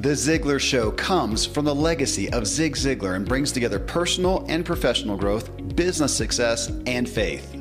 The Ziglar Show comes from the legacy of Zig Ziglar and brings together personal and professional growth, business success, and faith.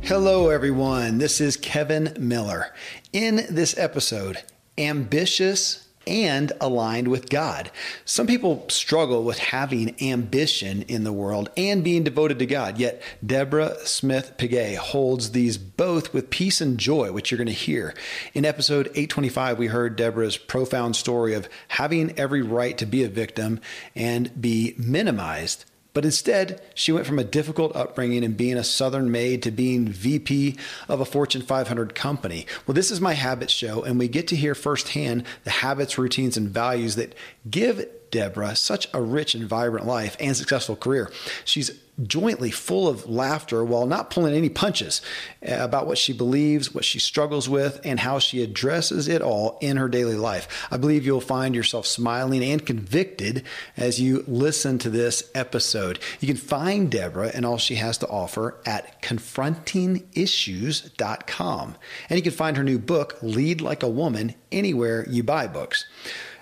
Hello, everyone. This is Kevin Miller. In this episode, ambitious and aligned with God. Some people struggle with having ambition in the world and being devoted to God, yet Deborah Smith Pegues holds these both with peace and joy, which you're going to hear. In episode 825, we heard Deborah's profound story of having every right to be a victim and be minimized but instead, she went from a difficult upbringing and being a Southern maid to being VP of a Fortune 500 company. Well, this is my habits show, and we get to hear firsthand the habits, routines, and values that give Deborah such a rich and vibrant life and successful career. She's jointly full of laughter while not pulling any punches uh, about what she believes, what she struggles with, and how she addresses it all in her daily life. I believe you'll find yourself smiling and convicted as you listen to this episode. You can find Deborah and all she has to offer at confrontingissues.com. And you can find her new book, Lead Like a Woman, anywhere you buy books.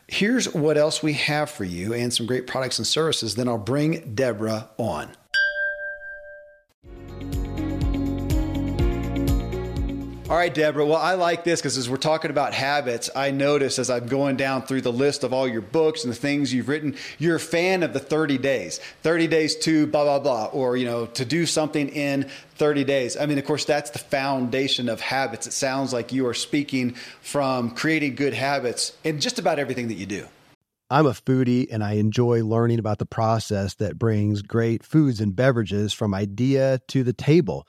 Here's what else we have for you and some great products and services. Then I'll bring Deborah on. All right, Deborah. Well, I like this because as we're talking about habits, I notice as I'm going down through the list of all your books and the things you've written, you're a fan of the 30 days. 30 days to blah, blah, blah, or, you know, to do something in 30 days. I mean, of course, that's the foundation of habits. It sounds like you are speaking from creating good habits in just about everything that you do. I'm a foodie and I enjoy learning about the process that brings great foods and beverages from idea to the table.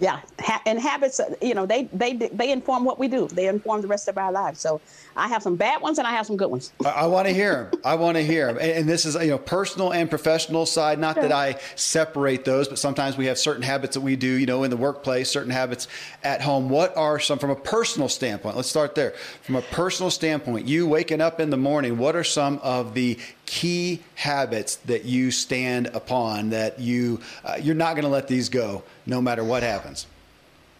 Yeah, ha- and habits, uh, you know, they they they inform what we do. They inform the rest of our lives. So I have some bad ones and I have some good ones. I, I want to hear them. I want to hear them. And, and, this is you know personal and professional side. Not that I separate those, but sometimes we have certain habits that we do, you know, in the workplace, certain habits at home. What are some from a personal standpoint? Let's start there. From a personal standpoint, you waking up in the morning. What are some of the key habits that you stand upon that you uh, you're not going to let these go no matter what happens?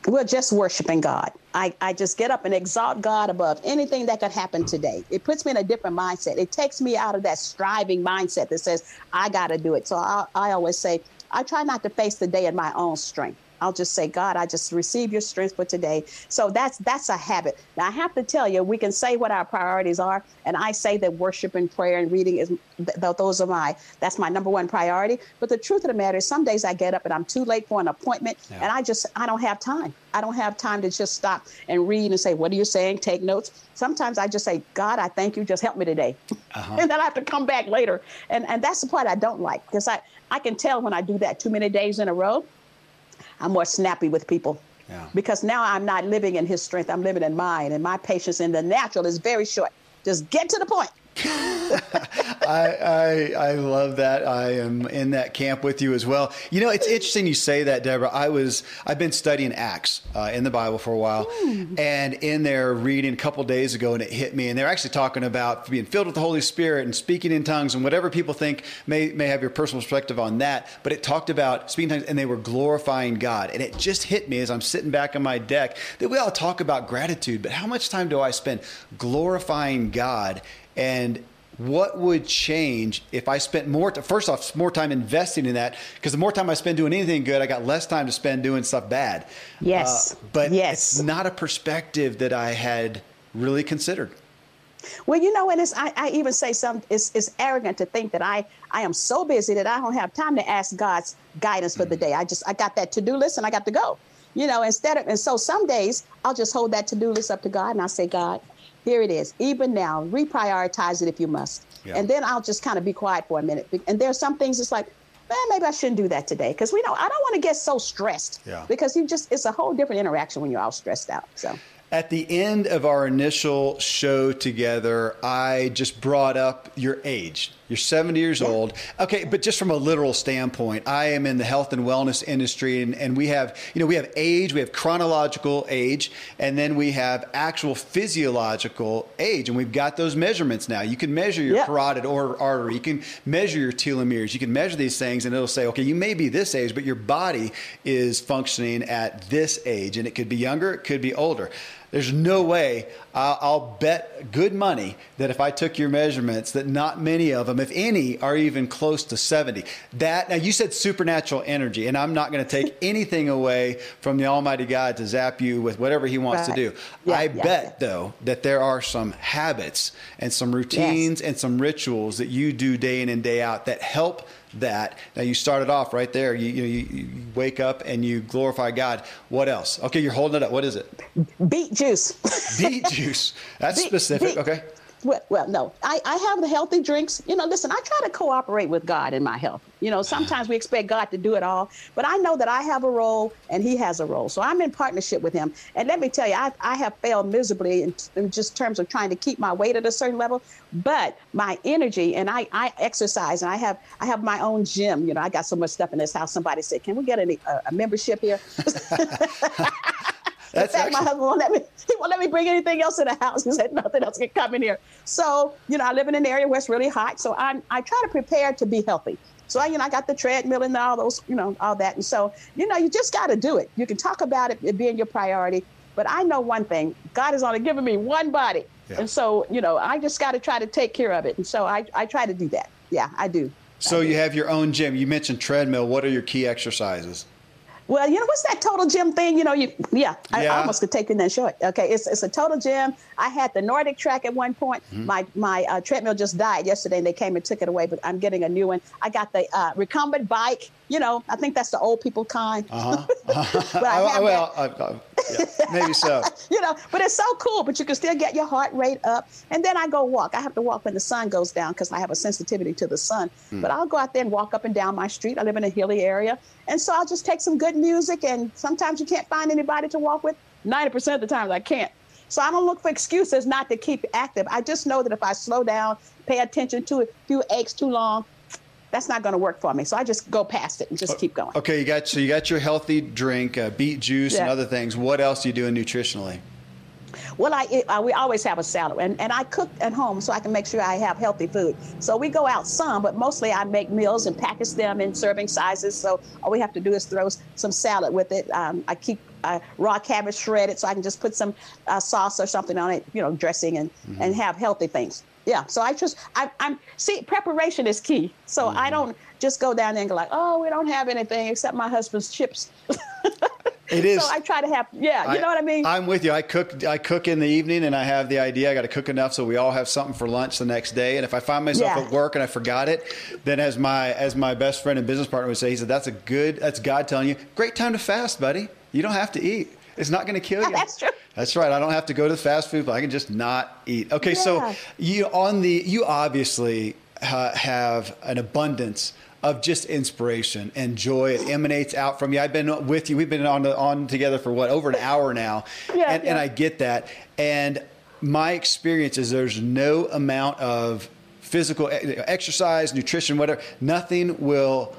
We're just worshiping God. I, I just get up and exalt God above anything that could happen today. It puts me in a different mindset. It takes me out of that striving mindset that says, I got to do it. So I, I always say, I try not to face the day in my own strength. I'll just say, God, I just receive your strength for today. So that's that's a habit. Now I have to tell you, we can say what our priorities are, and I say that worship and prayer and reading is th- those are my that's my number one priority. But the truth of the matter is, some days I get up and I'm too late for an appointment, yeah. and I just I don't have time. I don't have time to just stop and read and say, what are you saying? Take notes. Sometimes I just say, God, I thank you. Just help me today, uh-huh. and then I have to come back later. And and that's the part I don't like because I I can tell when I do that too many days in a row I'm more snappy with people. Yeah. Because now I'm not living in his strength, I'm living in mine. And my patience in the natural is very short. Just get to the point. I, I, I love that. I am in that camp with you as well. You know, it's interesting you say that, Deborah. I was I've been studying Acts uh, in the Bible for a while, mm. and in there reading a couple days ago, and it hit me. And they're actually talking about being filled with the Holy Spirit and speaking in tongues, and whatever people think may may have your personal perspective on that. But it talked about speaking tongues, and they were glorifying God. And it just hit me as I'm sitting back on my deck that we all talk about gratitude, but how much time do I spend glorifying God? And what would change if I spent more, to, first off, more time investing in that? Because the more time I spend doing anything good, I got less time to spend doing stuff bad. Yes. Uh, but yes. it's not a perspective that I had really considered. Well, you know, and it's, I, I even say some, it's, it's arrogant to think that I, I am so busy that I don't have time to ask God's guidance for mm the day. I just, I got that to do list and I got to go, you know, instead of, and so some days I'll just hold that to do list up to God and I say, God, here it is. Even now, reprioritize it if you must. Yeah. And then I'll just kind of be quiet for a minute. And there's some things it's like, man, maybe I shouldn't do that today. Because we know I don't want to get so stressed. Yeah. Because you just it's a whole different interaction when you're all stressed out. So at the end of our initial show together, I just brought up your age. You're 70 years old. Okay, but just from a literal standpoint, I am in the health and wellness industry, and, and we have, you know, we have age, we have chronological age, and then we have actual physiological age, and we've got those measurements now. You can measure your yeah. carotid or artery, you can measure your telomeres, you can measure these things, and it'll say, okay, you may be this age, but your body is functioning at this age, and it could be younger, it could be older. There's no way I'll, I'll bet good money that if I took your measurements, that not many of them, if any, are even close to 70. That now you said supernatural energy, and I'm not going to take anything away from the Almighty God to zap you with whatever He wants right. to do. Yeah, I yeah, bet yeah. though that there are some habits and some routines yes. and some rituals that you do day in and day out that help that. Now you started off right there. You, you, you, wake up and you glorify God. What else? Okay, you're holding it up. What is it? Beet juice. Beet juice. That's beet, specific. Beet. Okay. Well, no, I, I have the healthy drinks. You know, listen, I try to cooperate with God in my health. You know, sometimes we expect God to do it all, but I know that I have a role and He has a role. So I'm in partnership with Him. And let me tell you, I, I have failed miserably in, in just terms of trying to keep my weight at a certain level, but my energy and I, I exercise and I have I have my own gym. You know, I got so much stuff in this house. Somebody said, "Can we get any, uh, a membership here?" That's in fact, actually... my husband won't let me. He won't let me bring anything else in the house. He said nothing else can come in here. So you know, I live in an area where it's really hot. So I I try to prepare to be healthy. So I, you know, I got the treadmill and all those, you know, all that. And so you know, you just got to do it. You can talk about it, it being your priority, but I know one thing: God has only given me one body, yeah. and so you know, I just got to try to take care of it. And so I I try to do that. Yeah, I do. So I you have your own gym. You mentioned treadmill. What are your key exercises? Well, you know what's that total gym thing? You know, you yeah, I, I almost could take it and short. Okay, it's it's a total gym. I had the NordicTrack at one point. Mm-hmm. My my uh, treadmill just died yesterday, and they came and took it away. But I'm getting a new one. I got the uh, recumbent bike. You know, I think that's the old people kind. Uh-huh. uh-huh. well, I, I, yeah, maybe so. you know, but it's so cool. But you can still get your heart rate up. And then I go walk. I have to walk when the sun goes down because I have a sensitivity to the sun. Mm. But I'll go out there and walk up and down my street. I live in a hilly area, and so I'll just take some good music. And sometimes you can't find anybody to walk with. Ninety percent of the times I can't. So I don't look for excuses not to keep active. I just know that if I slow down, pay attention to it, few aches too long, that's not going to work for me. So I just go past it and just keep going. Okay, you got so you got your healthy drink, uh, beet juice, yeah. and other things. What else are you doing nutritionally? Well, I, uh, we always have a salad, and, and I cook at home so I can make sure I have healthy food. So we go out some, but mostly I make meals and package them in serving sizes. So all we have to do is throw some salad with it. Um, I keep uh, raw cabbage shredded, so I can just put some uh, sauce or something on it, you know, dressing, and mm-hmm. and have healthy things yeah. So I just I, am see preparation is key. So mm-hmm. I don't just go down there and go like, oh, we don't have anything except my husband's chips. It is. So I try to have, yeah, you I, know what I mean. I'm with you. I cook. I cook in the evening, and I have the idea I got to cook enough so we all have something for lunch the next day. And if I find myself yeah. at work and I forgot it, then as my as my best friend and business partner would say, he said, "That's a good. That's God telling you, great time to fast, buddy. You don't have to eat. It's not going to kill you." That's true. That's right. I don't have to go to the fast food, but I can just not eat. Okay, yeah. so you on the you obviously uh, have an abundance of just inspiration and joy. It emanates out from you. I've been with you. We've been on on together for what over an hour now, yeah, and, yeah. and I get that. And my experience is there's no amount of physical exercise, nutrition, whatever, nothing will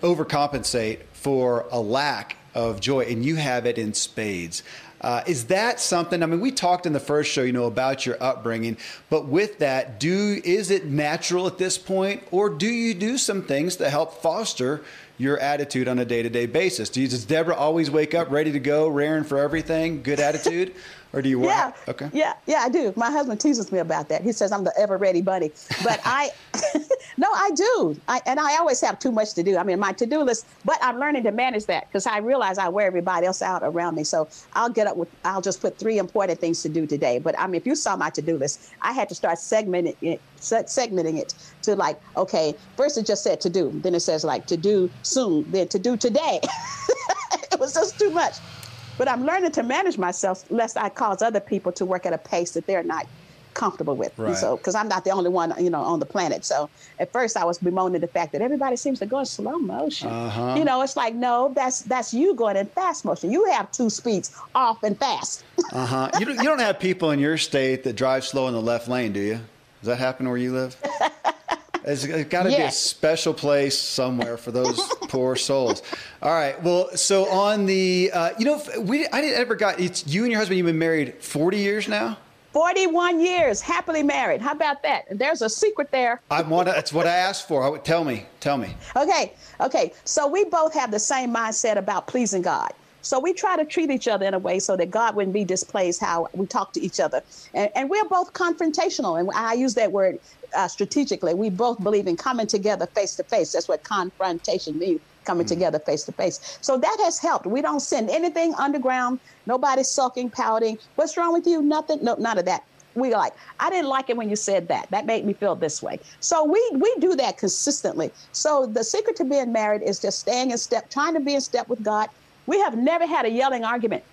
overcompensate for a lack of joy, and you have it in spades. Uh, is that something? I mean, we talked in the first show, you know, about your upbringing, but with that, do is it natural at this point, or do you do some things to help foster your attitude on a day to day basis? Does Deborah always wake up ready to go, raring for everything, good attitude? or do you work? Yeah. Okay. Yeah, yeah, I do. My husband teases me about that. He says I'm the ever ready buddy. But I, no, I do. I, and I always have too much to do. I mean, my to do list, but I'm learning to manage that because I realize I wear everybody else out around me. So I'll get up with, I'll just put three important things to do today. But I mean, if you saw my to do list, I had to start segmenting it, segmenting it to like, okay, first it just said to do, then it says like to do soon, then to do today. it was just too much. But I'm learning to manage myself lest I cause other people to work at a pace that they're not comfortable with. Right. So, because I'm not the only one, you know, on the planet. So, at first, I was bemoaning the fact that everybody seems to go in slow motion. Uh-huh. You know, it's like, no, that's that's you going in fast motion. You have two speeds, off and fast. uh huh. You don't, you don't have people in your state that drive slow in the left lane, do you? Does that happen where you live? It's got to yes. be a special place somewhere for those poor souls. All right. Well, so on the, uh, you know, we I didn't ever got. It's you and your husband. You've been married forty years now. 41 years, happily married. How about that? There's a secret there. I want. That's what I asked for. I would, Tell me. Tell me. Okay. Okay. So we both have the same mindset about pleasing God. So we try to treat each other in a way so that God wouldn't be displeased how we talk to each other. And, and we're both confrontational. And I use that word uh, strategically. We both believe in coming together face to face. That's what confrontation means coming mm together face to face. So that has helped. We don't send anything underground. Nobody's sulking, pouting. What's wrong with you? Nothing. No, none of that. We like, I didn't like it when you said that. That made me feel this way. So we we do that consistently. So the secret to being married is just staying in step, trying to be in step with God. We have never had a yelling argument.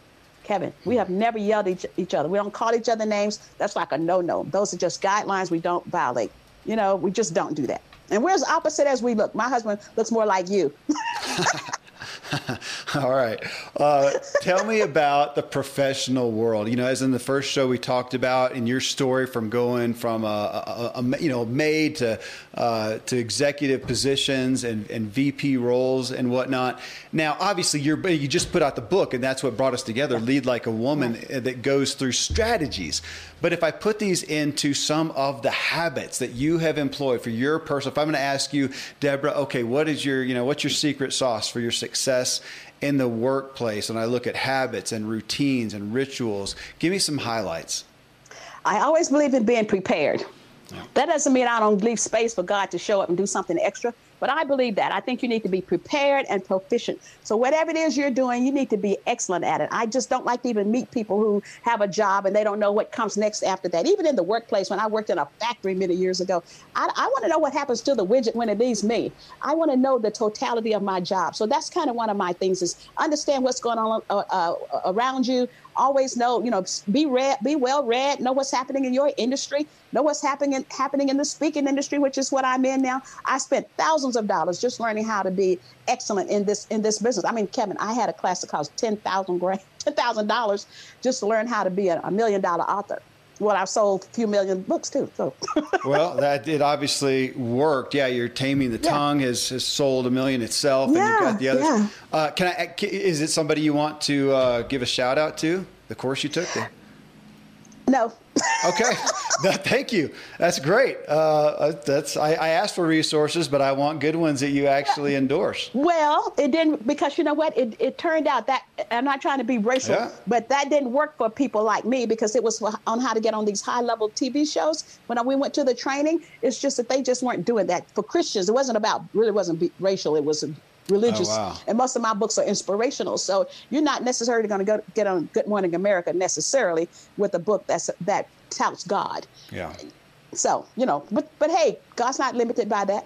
Kevin, we have never yelled each, each other. We don't call each other names. That's like a no-no. Those are just guidelines we don't violate. You know, we just don't do that. And we're as opposite as we look. My husband looks more like you. All right. Uh, tell me about the professional world. You know, as in the first show we talked about in your story from going from a, a, a you know maid to uh, to executive positions and, and VP roles and whatnot. Now, obviously, you're you just put out the book, and that's what brought us together. Lead like a woman that goes through strategies. But if I put these into some of the habits that you have employed for your personal, if I'm going to ask you, Deborah, okay, what is your you know what's your secret sauce for your success in the workplace and I look at habits and routines and rituals. Give me some highlights. I always believe in being prepared. Yeah. That doesn't mean I don't leave space for God to show up and do something extra. But I believe that. I think you need to be prepared and proficient. So whatever it is you're doing, you need to be excellent at it. I just don't like to even meet people who have a job and they don't know what comes next after that. Even in the workplace, when I worked in a factory many years ago, I, I want to know what happens to the widget when it leaves me. I want to know the totality of my job. So that's kind of one of my things is understand what's going on uh, uh, around you, always know, you know, be read, be well read, know what's happening in your industry, know what's happening in, happening in the speaking industry, which is what I'm in now. I spent thousands of dollars just learning how to be excellent in this in this business. I mean, Kevin, I had a class that cost ten thousand grand, ten thousand dollars just to learn how to be a, a million dollar author well, I've sold a few million books too. So. well, that it obviously worked. Yeah, you're taming the yeah. tongue has, has sold a million itself, yeah, and you've got the others. Yeah. Uh, can I? Is it somebody you want to uh, give a shout out to? The course you took. The- no. okay. No, thank you. That's great. Uh, uh, that's I, I, asked for resources, but I want good ones that you actually endorse. Well, it didn't because you know what? It, it turned out that I'm not trying to be racial, yeah. but that didn't work for people like me because it was on how to get on these high level TV shows. When we went to the training, it's just that they just weren't doing that for Christians. It wasn't about really wasn't racial. It was religious. Oh, wow. And most of my books are inspirational. So you're not necessarily going to go get on Good Morning America necessarily with a book that's that touts God. Yeah. So you know, but but hey, God's not limited by that.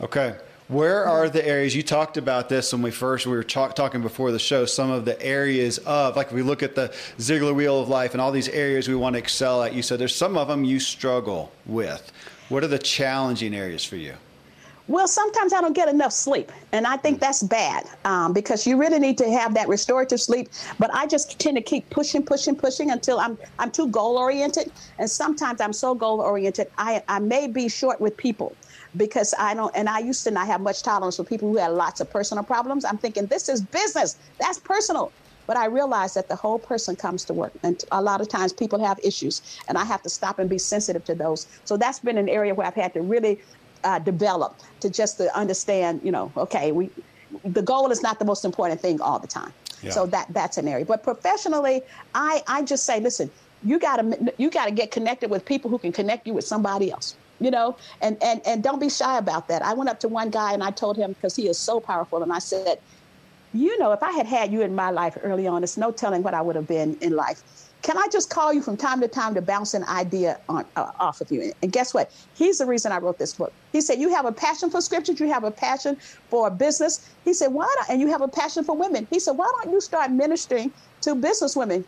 Okay. Where are the areas you talked about this when we first we were talk, talking before the show? Some of the areas of like if we look at the Ziglar Wheel of Life and all these areas we want to excel at. You said there's some of them you struggle with. What are the challenging areas for you? Well, sometimes I don't get enough sleep, and I think that's bad um, because you really need to have that restorative sleep. But I just tend to keep pushing, pushing, pushing until I'm I'm too goal oriented, and sometimes I'm so goal oriented I I may be short with people because I don't, and I used to not have much tolerance for people who had lots of personal problems. I'm thinking this is business, that's personal. But I realize that the whole person comes to work. And a lot of times people have issues, and I have to stop and be sensitive to those. So that's been an area where I've had to really uh, develop to just to understand, you know, okay, we the goal is not the most important thing all the time. Yeah. So that that's an area. But professionally, I I just say, listen, you gotta you gotta get connected with people who can connect you with somebody else you know and and and don't be shy about that i went up to one guy and i told him because he is so powerful and i said you know, if I had had you in my life early on, it's no telling what I would have been in life. Can I just call you from time to time to bounce an idea on, uh, off of you? And guess what? He's the reason I wrote this book. He said, You have a passion for scriptures, you have a passion for business. He said, Why not? And you have a passion for women. He said, Why don't you start ministering to business women,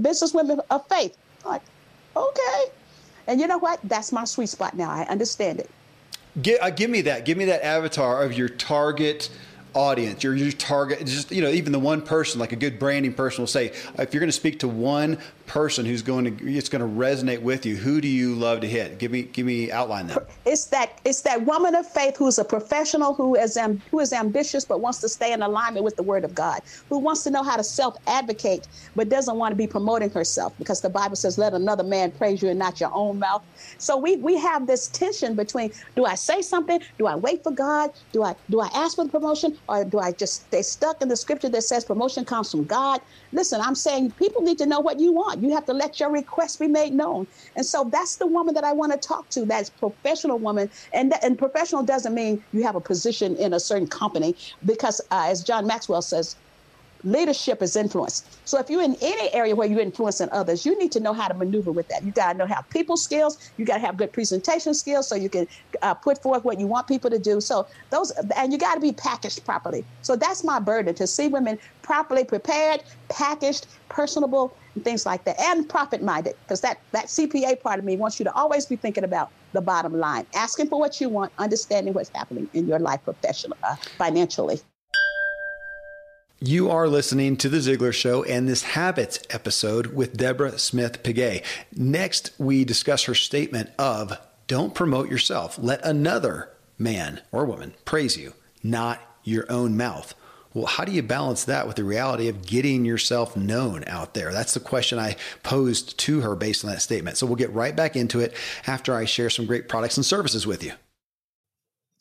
business women of faith? I'm like, okay. And you know what? That's my sweet spot now. I understand it. Uh, give me that. Give me that avatar of your target audience, your, your target, just, you know, even the one person, like a good branding person will say, if you're going to speak to one person who's going to, it's going to resonate with you, who do you love to hit? Give me, give me outline that. It's that, it's that woman of faith who's a professional, who is, am, who is ambitious, but wants to stay in alignment with the word of God, who wants to know how to self advocate, but doesn't want to be promoting herself because the Bible says, let another man praise you and not your own mouth. So we, we have this tension between, do I say something? Do I wait for God? Do I, do I ask for the promotion? or do I just stay stuck in the scripture that says promotion comes from God? Listen, I'm saying people need to know what you want. You have to let your request be made known. And so that's the woman that I want to talk to. That's professional woman. And, and professional doesn't mean you have a position in a certain company because, uh, as John Maxwell says, leadership is influence. So if you're in any area where you're influencing others, you need to know how to maneuver with that. You got to know how people skills. You got to have good presentation skills so you can uh, put forth what you want people to do. So those, and you got to be packaged properly. So that's my burden to see women properly prepared, packaged, personable, and things like that, and profit minded. Because that that CPA part of me wants you to always be thinking about the bottom line, asking for what you want, understanding what's happening in your life professionally, uh, financially. You are listening to The Ziglar Show and this Habits episode with Deborah Smith Pegues. Next, we discuss her statement of don't promote yourself. Let another man or woman praise you, not your own mouth. Well, how do you balance that with the reality of getting yourself known out there? That's the question I posed to her based on that statement. So we'll get right back into it after I share some great products and services with you.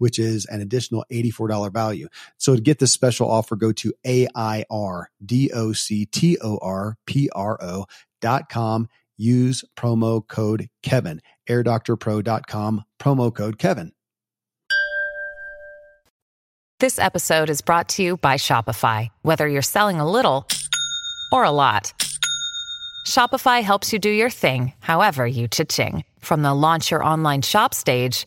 which is an additional $84 value. So to get this special offer, go to A-I-R-D-O-C-T-O-R-P-R-O dot com use promo code Kevin. AirDoctorPro.com, promo code Kevin. This episode is brought to you by Shopify. Whether you're selling a little or a lot, Shopify helps you do your thing, however you cha-ching. From the launch your online shop stage,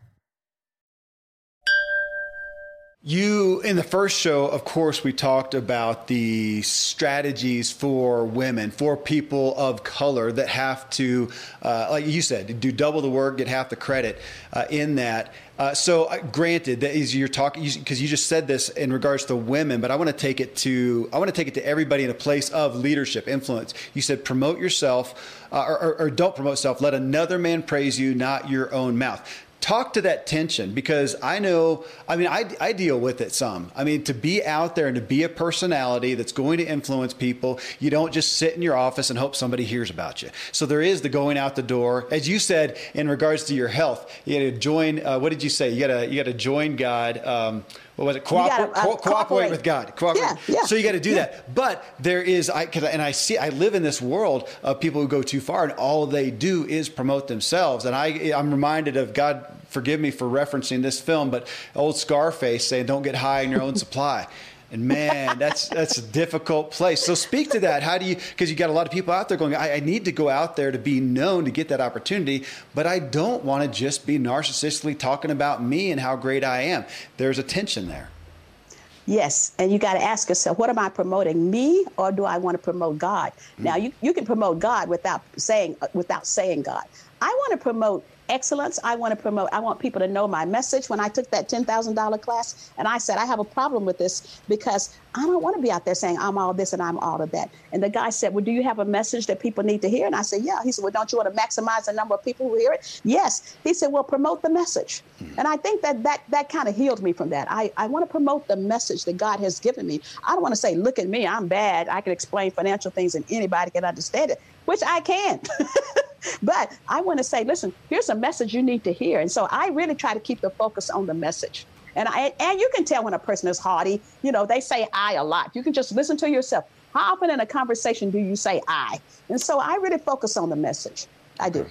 You, in the first show, of course, we talked about the strategies for women, for people of color that have to, uh, like you said, do double the work, get half the credit uh, in that. Uh, so, uh, granted, that is you're talking because you, you, just said this in regards to women, but I want to take it to I want to take it to everybody in a place of leadership, influence. You said promote yourself, uh, or, or, or don't promote self. Let another man praise you, not your own mouth talk to that tension because I know, I mean, I, I deal with it some. I mean, to be out there and to be a personality that's going to influence people, you don't just sit in your office and hope somebody hears about you. So there is the going out the door. As you said, in regards to your health, you got to join, uh, what did you say? You got to, you got to join God. Um, what was it? Cooper- gotta, uh, co- cooperate. with God. Cooperate. Yeah, yeah, so you got to do yeah. that. But there is, I and I see, I live in this world of people who go too far, and all they do is promote themselves. And I, I'm reminded of God. Forgive me for referencing this film, but old Scarface saying, "Don't get high in your own supply." And man, that's that's a difficult place. So speak to that. How do you? Because you got a lot of people out there going, I, I, need to go out there to be known to get that opportunity, but I don't want to just be narcissistically talking about me and how great I am. There's a tension there. Yes, and you got to ask yourself, what am I promoting, me, or do I want to promote God? Mm-hmm. Now, you, you can promote God without saying without saying God. I want to promote excellence. I want to promote, I want people to know my message. When I took that $10,000 class and I said, I have a problem with this because I don't want to be out there saying I'm all this and I'm all of that. And the guy said, Well, do you have a message that people need to hear? And I said, Yeah. He said, Well, don't you want to maximize the number of people who hear it? Yes. He said, Well, promote the message. Mm-hmm. And I think that that, that kind of healed me from that. I, I want to promote the message that God has given me. I don't want to say, Look at me, I'm bad. I can explain financial things and anybody can understand it, which I can. but I want to say, listen, here's a message you need to hear. And so I really try to keep the focus on the message. And I and you can tell when a person is haughty. You know, they say I a lot. You can just listen to yourself. How often in a conversation do you say I? And so I really focus on the message. I do.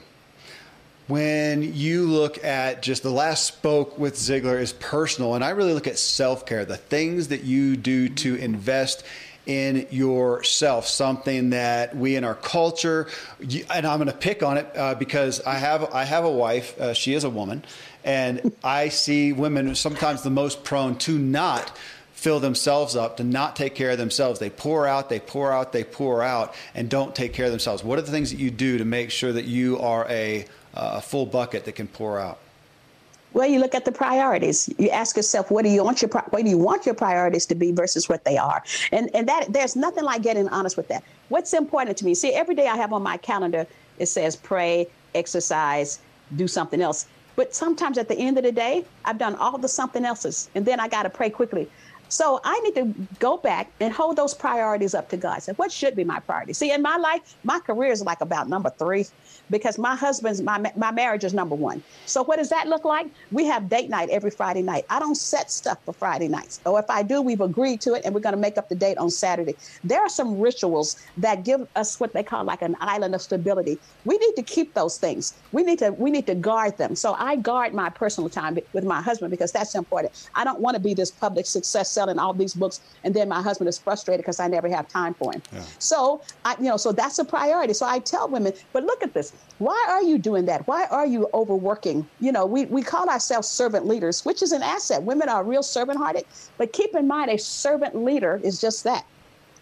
When you look at just the last spoke with Ziglar is personal, and I really look at self care, the things that you do to invest in yourself, something that we in our culture, and I'm going to pick on it uh, because I have I have a wife. Uh, she is a woman, and I see women sometimes the most prone to not fill themselves up, to not take care of themselves. They pour out, they pour out, they pour out, and don't take care of themselves. What are the things that you do to make sure that you are a, uh, a full bucket that can pour out? Well, you look at the priorities. You ask yourself, what do you want your what do you want your priorities to be versus what they are? And and that there's nothing like getting honest with that. What's important to me? See, every day I have on my calendar it says pray, exercise, do something else. But sometimes at the end of the day, I've done all the something else's, and then I got to pray quickly. So I need to go back and hold those priorities up to God. Say, what should be my priority? See, in my life, my career is like about number three because my husband's my my marriage is number one. So what does that look like? We have date night every Friday night. I don't set stuff for Friday nights, or if I do, we've agreed to it, and we're going to make up the date on Saturday. There are some rituals that give us what they call like an island of stability. We need to keep those things. We need to we need to guard them. So I guard my personal time with my husband because that's important. I don't want to be this public success selling all these books, and then my husband is frustrated because I never have time for him. Yeah. So I, you know, so that's a priority. So I tell women, but look at this. Why are you doing that? Why are you overworking? You know, we, we call ourselves servant leaders, which is an asset. Women are real servant hearted, but keep in mind a servant leader is just that.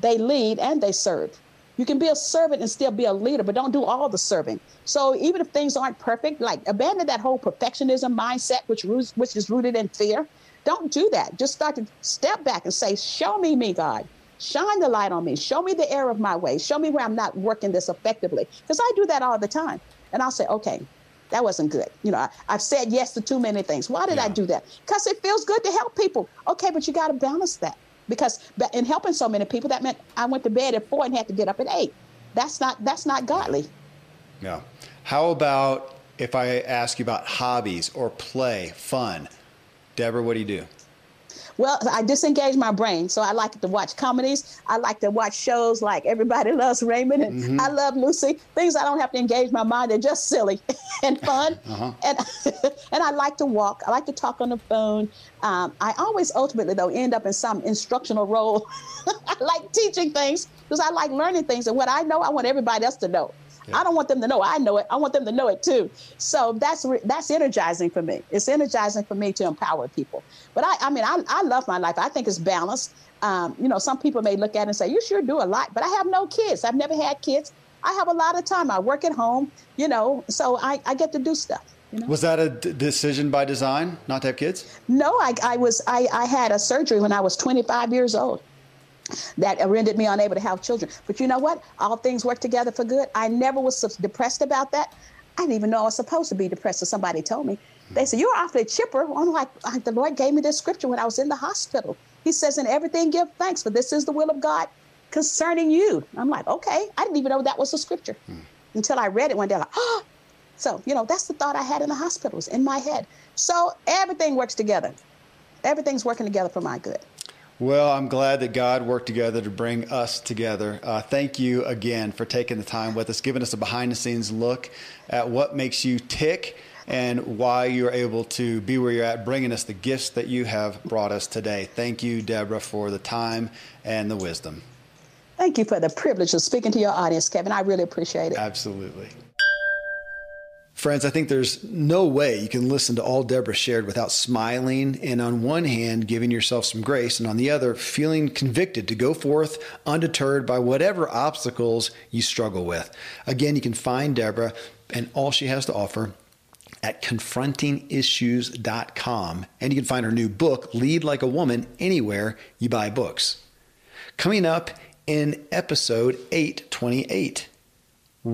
They lead and they serve. You can be a servant and still be a leader, but don't do all the serving. So even if things aren't perfect, like abandon that whole perfectionism mindset, which roots, which is rooted in fear. Don't do that. Just start to step back and say, "Show me me, God. Shine the light on me. Show me the error of my ways. Show me where I'm not working this effectively." Because I do that all the time, and I'll say, "Okay, that wasn't good. You know, I, have said yes to too many things. Why did yeah. I do that? Because it feels good to help people. Okay, but you got to balance that because in helping so many people, that meant I went to bed at four and had to get up at eight. That's not that's not godly. Yeah. How about if I ask you about hobbies or play, fun? Deborah, what do you do? Well, I disengage my brain. So I like to watch comedies. I like to watch shows like Everybody Loves Raymond and mm-hmm. I Love Lucy. Things I don't have to engage my mind. They're just silly and fun. uh-huh. And and I like to walk. I like to talk on the phone. Um, I always ultimately though end up in some instructional role. I like teaching things because I like learning things. And what I know, I want everybody else to know. Yeah. I don't want them to know I know it. I want them to know it too. So that's that's energizing for me. It's energizing for me to empower people. But I, I mean, I, I love my life. I think it's balanced. Um, you know, some people may look at it and say, "You sure do a lot," but I have no kids. I've never had kids. I have a lot of time. I work at home. You know, so I, I get to do stuff. You know? Was that a d- decision by design not to have kids? No, I, I was I, I had a surgery when I was 25 years old that rendered me unable to have children. But you know what? All things work together for good. I never was depressed about that. I didn't even know I was supposed to be depressed. So somebody told me. They said, You're awfully chipper. I'm like, the Lord gave me this scripture when I was in the hospital. He says, In everything, give thanks, for this is the will of God concerning you. I'm like, Okay. I didn't even know that was a scripture hmm. until I read it one day. Like, oh. So, you know, that's the thought I had in the hospital, was in my head. So everything works together. Everything's working together for my good. Well, I'm glad that God worked together to bring us together. Uh, thank you again for taking the time with us, giving us a behind the scenes look at what makes you tick and why you're able to be where you're at, bringing us the gifts that you have brought us today. Thank you, Deborah, for the time and the wisdom. Thank you for the privilege of speaking to your audience, Kevin. I really appreciate it. Absolutely. Friends, I think there's no way you can listen to all Deborah shared without smiling and, on one hand, giving yourself some grace, and on the other, feeling convicted to go forth undeterred by whatever obstacles you struggle with. Again, you can find Deborah and all she has to offer at confrontingissues.com. And you can find her new book, Lead Like a Woman, anywhere you buy books. Coming up in episode 828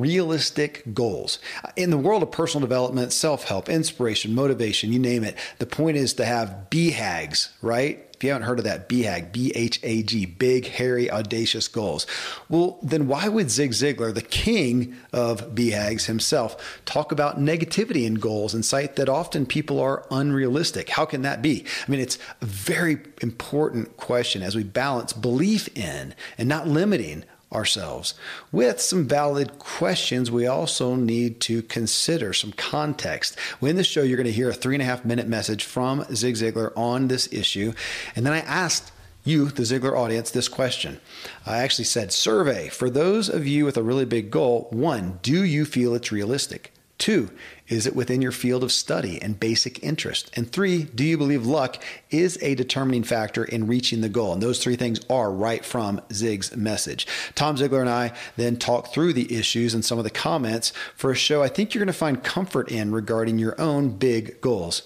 realistic goals. In the world of personal development, self help, inspiration, motivation, you name it, the point is to have BHAGs, right? If you haven't heard of that, BHAG, B H A G, big, hairy, audacious goals. Well, then why would Zig Ziglar, the king of BHAGs himself, talk about negativity in goals and cite that often people are unrealistic? How can that be? I mean, it's a very important question as we balance belief in and not limiting ourselves. With some valid questions, we also need to consider some context. In this show, you're going to hear a three and a half minute message from Zig Ziglar on this issue. And then I asked you, the Ziglar audience, this question. I actually said, survey for those of you with a really big goal. One, do you feel it's realistic? Two, is it within your field of study and basic interest? And three, do you believe luck is a determining factor in reaching the goal? And those three things are right from Zig's message. Tom Ziglar and I then talk through the issues and some of the comments for a show I think you're going to find comfort in regarding your own big goals.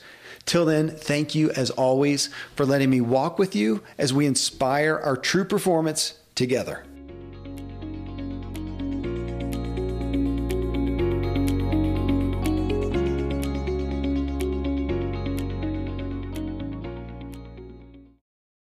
Till then, thank you as always for letting me walk with you as we inspire our true performance together.